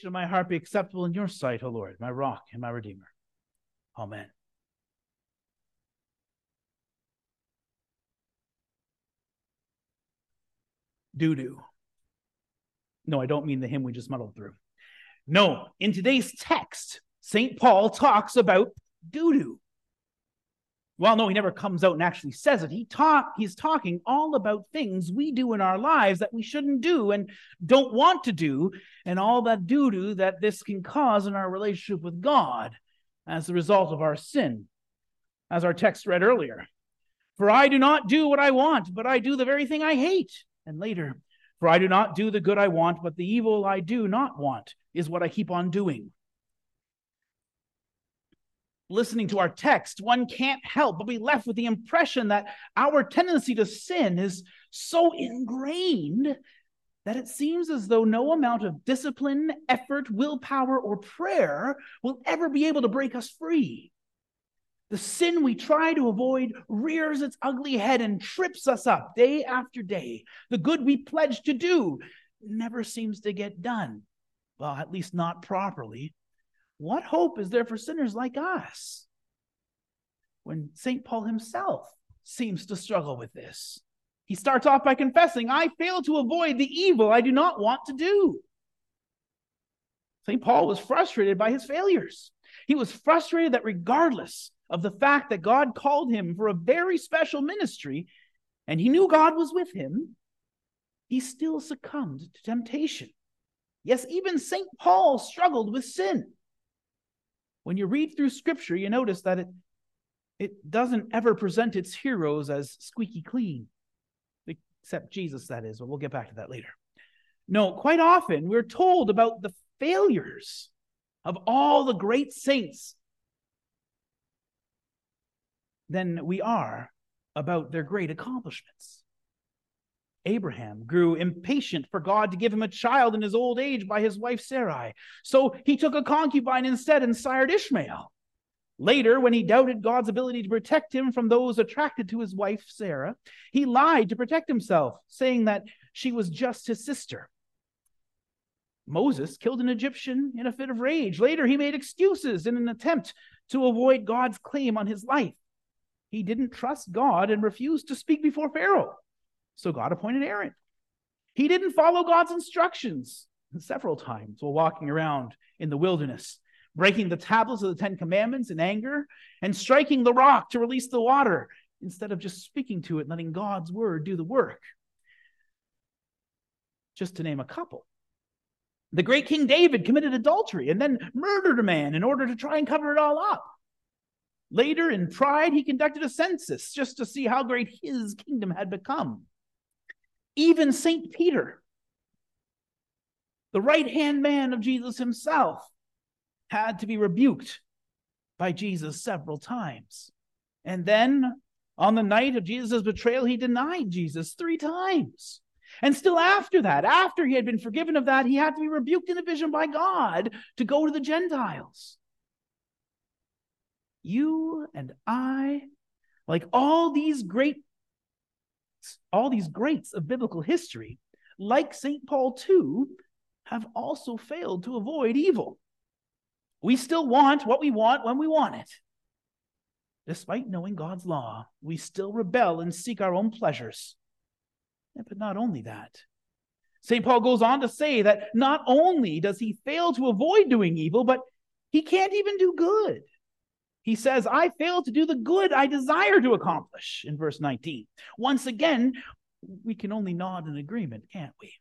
Should my heart be acceptable in your sight, O Lord, my rock and my redeemer. Amen. Doo doo. No, I don't mean the hymn we just muddled through. No, in today's text, St. Paul talks about doo doo. Well, no, he never comes out and actually says it. He talk, he's talking all about things we do in our lives that we shouldn't do and don't want to do, and all that doo doo that this can cause in our relationship with God as a result of our sin. As our text read earlier. For I do not do what I want, but I do the very thing I hate. And later, for I do not do the good I want, but the evil I do not want is what I keep on doing listening to our text, one can't help but be left with the impression that our tendency to sin is so ingrained that it seems as though no amount of discipline, effort, willpower, or prayer will ever be able to break us free. The sin we try to avoid rears its ugly head and trips us up day after day. The good we pledge to do never seems to get done. Well, at least not properly what hope is there for sinners like us? When St. Paul himself seems to struggle with this. He starts off by confessing, I fail to avoid the evil I do not want to do. St. Paul was frustrated by his failures. He was frustrated that regardless of the fact that God called him for a very special ministry and he knew God was with him, he still succumbed to temptation. Yes, even St. Paul struggled with sin. When you read through scripture, you notice that it, it doesn't ever present its heroes as squeaky clean, except Jesus, that is, but we'll get back to that later. No, quite often we're told about the failures of all the great saints than we are about their great accomplishments. Abraham grew impatient for God to give him a child in his old age by his wife Sarai. So he took a concubine instead and sired Ishmael. Later, when he doubted God's ability to protect him from those attracted to his wife Sarah, he lied to protect himself, saying that she was just his sister. Moses killed an Egyptian in a fit of rage. Later, he made excuses in an attempt to avoid God's claim on his life. He didn't trust God and refused to speak before Pharaoh. So God appointed Aaron. He didn't follow God's instructions several times while walking around in the wilderness, breaking the tablets of the Ten Commandments in anger and striking the rock to release the water instead of just speaking to it and letting God's word do the work. Just to name a couple. The great King David committed adultery and then murdered a man in order to try and cover it all up. Later, in pride, he conducted a census just to see how great his kingdom had become. Even St. Peter, the right hand man of Jesus himself, had to be rebuked by Jesus several times. And then on the night of Jesus' betrayal, he denied Jesus three times. And still after that, after he had been forgiven of that, he had to be rebuked in a vision by God to go to the Gentiles. You and I, like all these great all these greats of biblical history, like St. Paul too, have also failed to avoid evil. We still want what we want when we want it. Despite knowing God's law, we still rebel and seek our own pleasures. But not only that, St. Paul goes on to say that not only does he fail to avoid doing evil, but he can't even do good. He says, I fail to do the good I desire to accomplish in verse 19. Once again, we can only nod in agreement, can't we?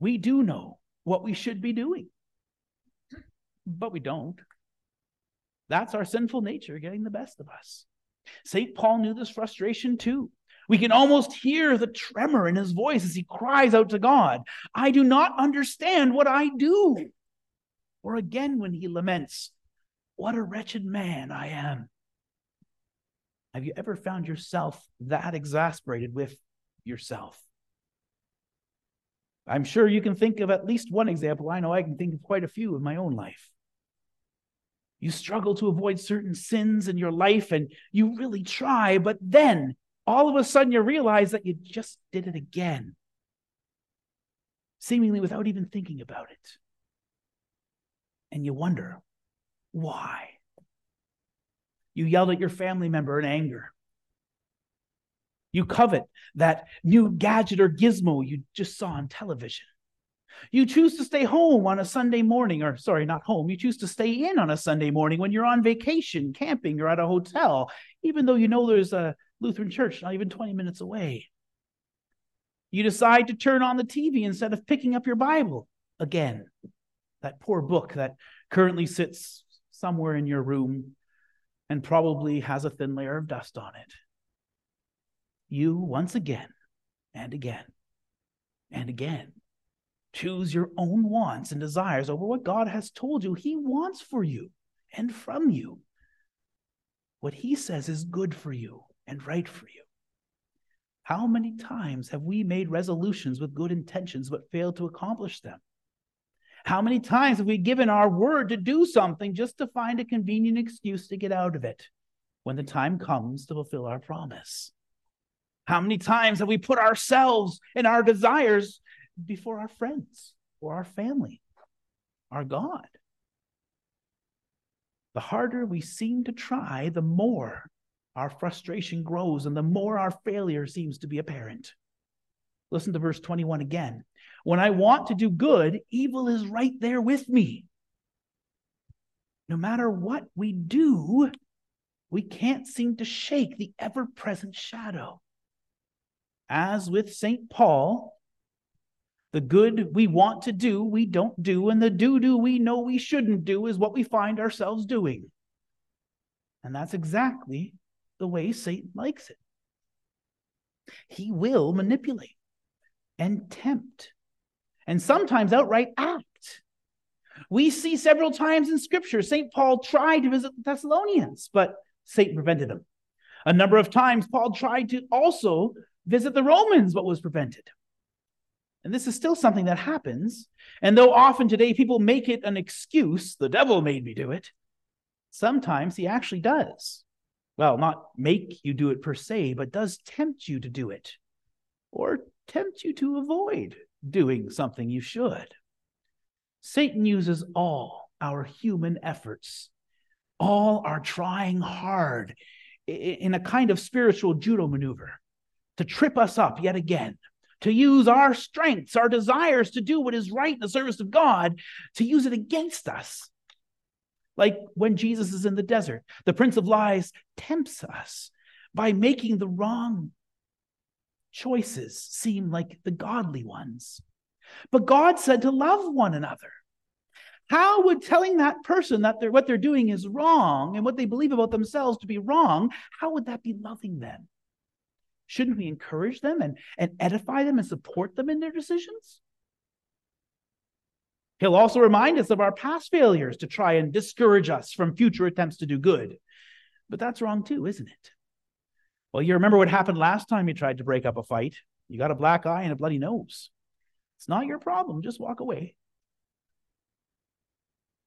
We do know what we should be doing, but we don't. That's our sinful nature getting the best of us. St. Paul knew this frustration too. We can almost hear the tremor in his voice as he cries out to God, I do not understand what I do. Or again, when he laments, what a wretched man I am. Have you ever found yourself that exasperated with yourself? I'm sure you can think of at least one example. I know I can think of quite a few in my own life. You struggle to avoid certain sins in your life and you really try, but then all of a sudden you realize that you just did it again, seemingly without even thinking about it. and you wonder why. You yelled at your family member in anger. You covet that new gadget or gizmo you just saw on television. You choose to stay home on a Sunday morning, or sorry, not home. You choose to stay in on a Sunday morning when you're on vacation, camping, or at a hotel, even though you know there's a Lutheran church not even 20 minutes away. You decide to turn on the TV instead of picking up your Bible again. That poor book that currently sits somewhere in your room and probably has a thin layer of dust on it. You once again and again and again choose your own wants and desires over what God has told you He wants for you and from you. What He says is good for you and right for you. How many times have we made resolutions with good intentions but failed to accomplish them? How many times have we given our word to do something just to find a convenient excuse to get out of it when the time comes to fulfill our promise? How many times have we put ourselves and our desires before our friends or our family, our God? The harder we seem to try, the more our frustration grows and the more our failure seems to be apparent. Listen to verse 21 again. When I want to do good, evil is right there with me. No matter what we do, we can't seem to shake the ever present shadow. As with St. Paul, the good we want to do, we don't do, and the do do we know we shouldn't do is what we find ourselves doing. And that's exactly the way Satan likes it. He will manipulate and tempt, and sometimes outright act. We see several times in Scripture, St. Paul tried to visit the Thessalonians, but Satan prevented him. A number of times, Paul tried to also visit the Romans, but was prevented. And this is still something that happens. And though often today people make it an excuse, the devil made me do it, sometimes he actually does well, not make you do it per se, but does tempt you to do it or tempt you to avoid doing something you should. Satan uses all our human efforts, all our trying hard in a kind of spiritual judo maneuver to trip us up yet again, to use our strengths, our desires to do what is right in the service of God, to use it against us like when Jesus is in the desert. The Prince of Lies tempts us by making the wrong choices seem like the godly ones. But God said to love one another. How would telling that person that they're, what they're doing is wrong and what they believe about themselves to be wrong, how would that be loving them? Shouldn't we encourage them and, and edify them and support them in their decisions? He'll also remind us of our past failures to try and discourage us from future attempts to do good. But that's wrong too, isn't it? Well, you remember what happened last time you tried to break up a fight? You got a black eye and a bloody nose. It's not your problem. Just walk away.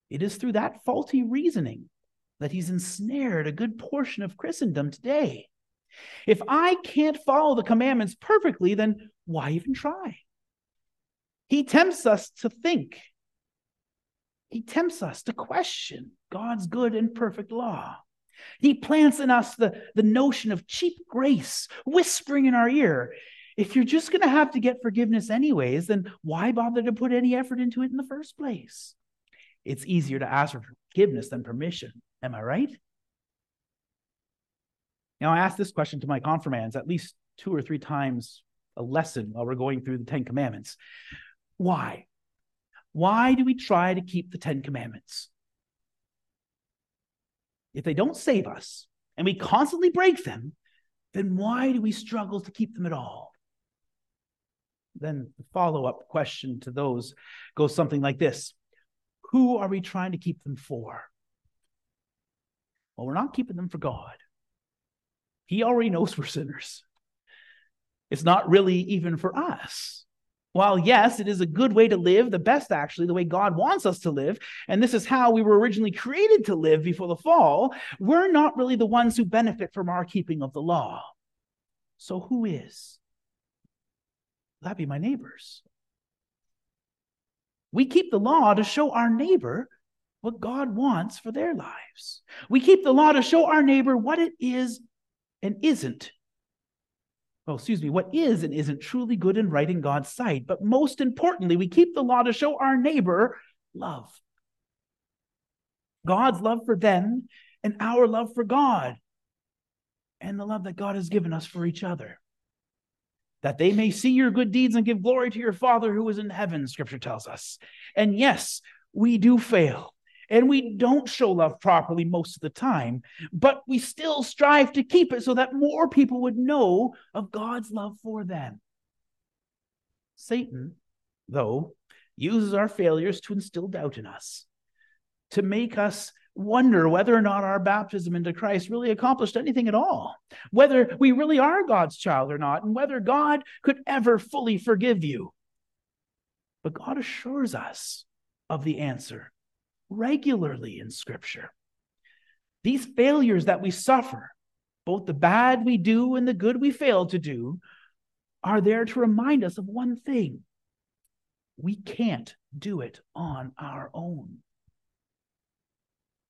It is through that faulty reasoning that he's ensnared a good portion of Christendom today. If I can't follow the commandments perfectly, then why even try? He tempts us to think he tempts us to question God's good and perfect law. He plants in us the, the notion of cheap grace, whispering in our ear. If you're just going to have to get forgiveness anyways, then why bother to put any effort into it in the first place? It's easier to ask for forgiveness than permission. Am I right? Now, I ask this question to my confirmands at least two or three times a lesson while we're going through the Ten Commandments. Why? Why do we try to keep the Ten Commandments? If they don't save us and we constantly break them, then why do we struggle to keep them at all? Then the follow up question to those goes something like this Who are we trying to keep them for? Well, we're not keeping them for God. He already knows we're sinners. It's not really even for us. While, yes, it is a good way to live, the best actually, the way God wants us to live, and this is how we were originally created to live before the fall, we're not really the ones who benefit from our keeping of the law. So, who is? That'd be my neighbors. We keep the law to show our neighbor what God wants for their lives. We keep the law to show our neighbor what it is and isn't. Well, excuse me, what is and isn't truly good and right in God's sight. But most importantly, we keep the law to show our neighbor love. God's love for them and our love for God, and the love that God has given us for each other. That they may see your good deeds and give glory to your Father who is in heaven, scripture tells us. And yes, we do fail and we don't show love properly most of the time, but we still strive to keep it so that more people would know of God's love for them. Satan, though, uses our failures to instill doubt in us, to make us wonder whether or not our baptism into Christ really accomplished anything at all, whether we really are God's child or not, and whether God could ever fully forgive you. But God assures us of the answer regularly in Scripture. These failures that we suffer, both the bad we do and the good we fail to do, are there to remind us of one thing we can't do it on our own.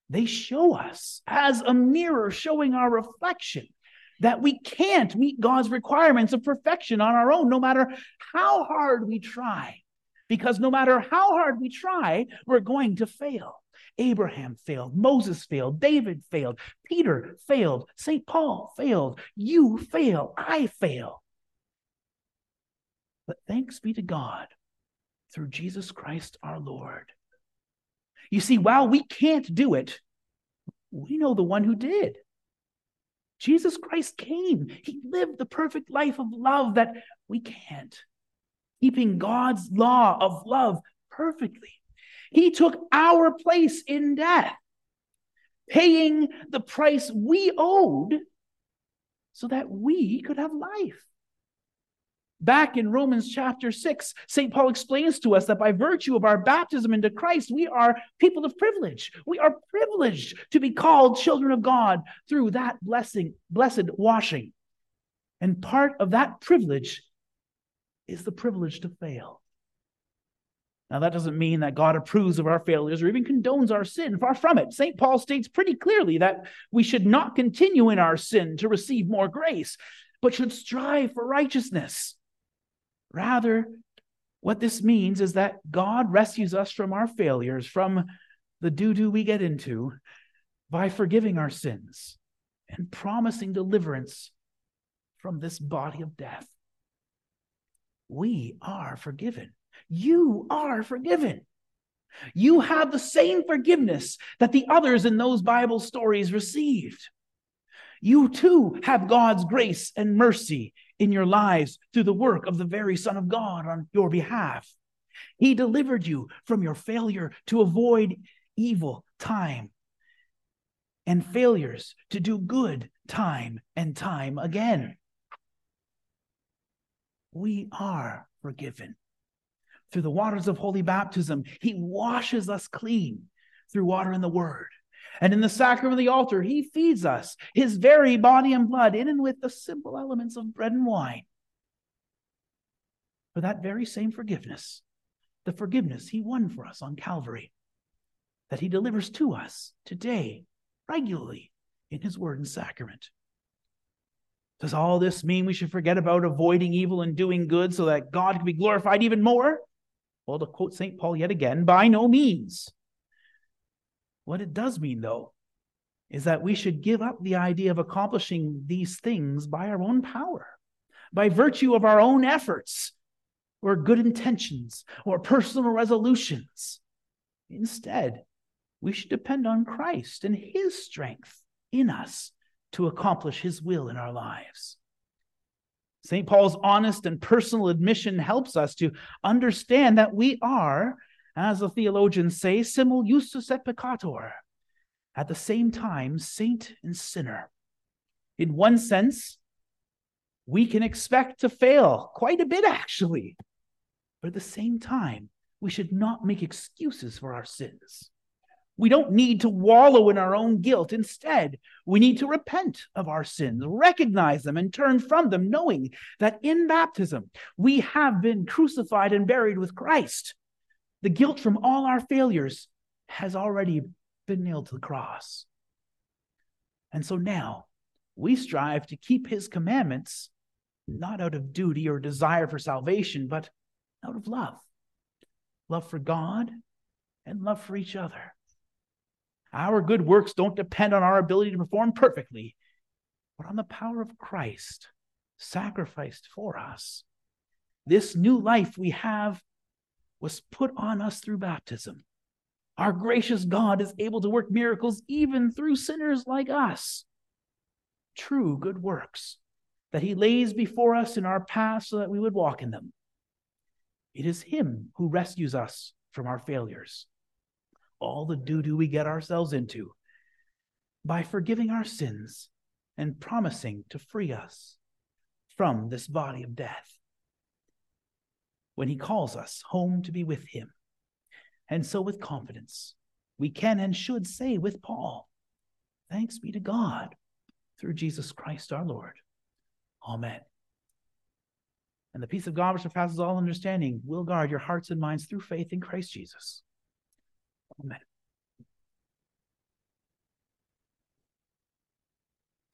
They show us as a mirror showing our reflection that we can't meet God's requirements of perfection on our own, no matter how hard we try. Because no matter how hard we try, we're going to fail. Abraham failed, Moses failed, David failed, Peter failed, St. Paul failed, you fail, I fail. But thanks be to God through Jesus Christ our Lord. You see, while we can't do it, we know the one who did. Jesus Christ came. He lived the perfect life of love that we can't keeping God's law of love perfectly. He took our place in death, paying the price we owed so that we could have life. Back in Romans chapter 6, St. Paul explains to us that by virtue of our baptism into Christ, we are people of privilege. We are privileged to be called children of God through that blessing, blessed washing. And part of that privilege is the privilege to fail. Now, that doesn't mean that God approves of our failures or even condones our sin. Far from it. St. Paul states pretty clearly that we should not continue in our sin to receive more grace, but should strive for righteousness. Rather, what this means is that God rescues us from our failures, from the doo doo we get into, by forgiving our sins and promising deliverance from this body of death we are forgiven. You are forgiven. You have the same forgiveness that the others in those Bible stories received. You too have God's grace and mercy in your lives through the work of the very Son of God on your behalf. He delivered you from your failure to avoid evil time and failures to do good time and time again we are forgiven. Through the waters of holy baptism, he washes us clean through water and the word. And in the sacrament of the altar, he feeds us his very body and blood in and with the simple elements of bread and wine. For that very same forgiveness, the forgiveness he won for us on Calvary, that he delivers to us today, regularly, in his word and sacrament. Does all this mean we should forget about avoiding evil and doing good so that God can be glorified even more? Well, to quote St. Paul yet again, by no means. What it does mean, though, is that we should give up the idea of accomplishing these things by our own power, by virtue of our own efforts, or good intentions, or personal resolutions. Instead, we should depend on Christ and his strength in us to accomplish his will in our lives. St. Paul's honest and personal admission helps us to understand that we are, as the theologians say, simul justus et peccator, at the same time, saint and sinner. In one sense, we can expect to fail quite a bit, actually. But at the same time, we should not make excuses for our sins. We don't need to wallow in our own guilt. Instead, we need to repent of our sins, recognize them, and turn from them, knowing that in baptism we have been crucified and buried with Christ. The guilt from all our failures has already been nailed to the cross. And so now we strive to keep his commandments not out of duty or desire for salvation, but out of love love for God and love for each other. Our good works don't depend on our ability to perform perfectly, but on the power of Christ sacrificed for us. This new life we have was put on us through baptism. Our gracious God is able to work miracles even through sinners like us. True good works that he lays before us in our path so that we would walk in them. It is him who rescues us from our failures, all the doo doo we get ourselves into, by forgiving our sins and promising to free us from this body of death. When he calls us home to be with him. And so, with confidence, we can and should say with Paul, Thanks be to God through Jesus Christ our Lord. Amen. And the peace of God, which surpasses all understanding, will guard your hearts and minds through faith in Christ Jesus. Amen.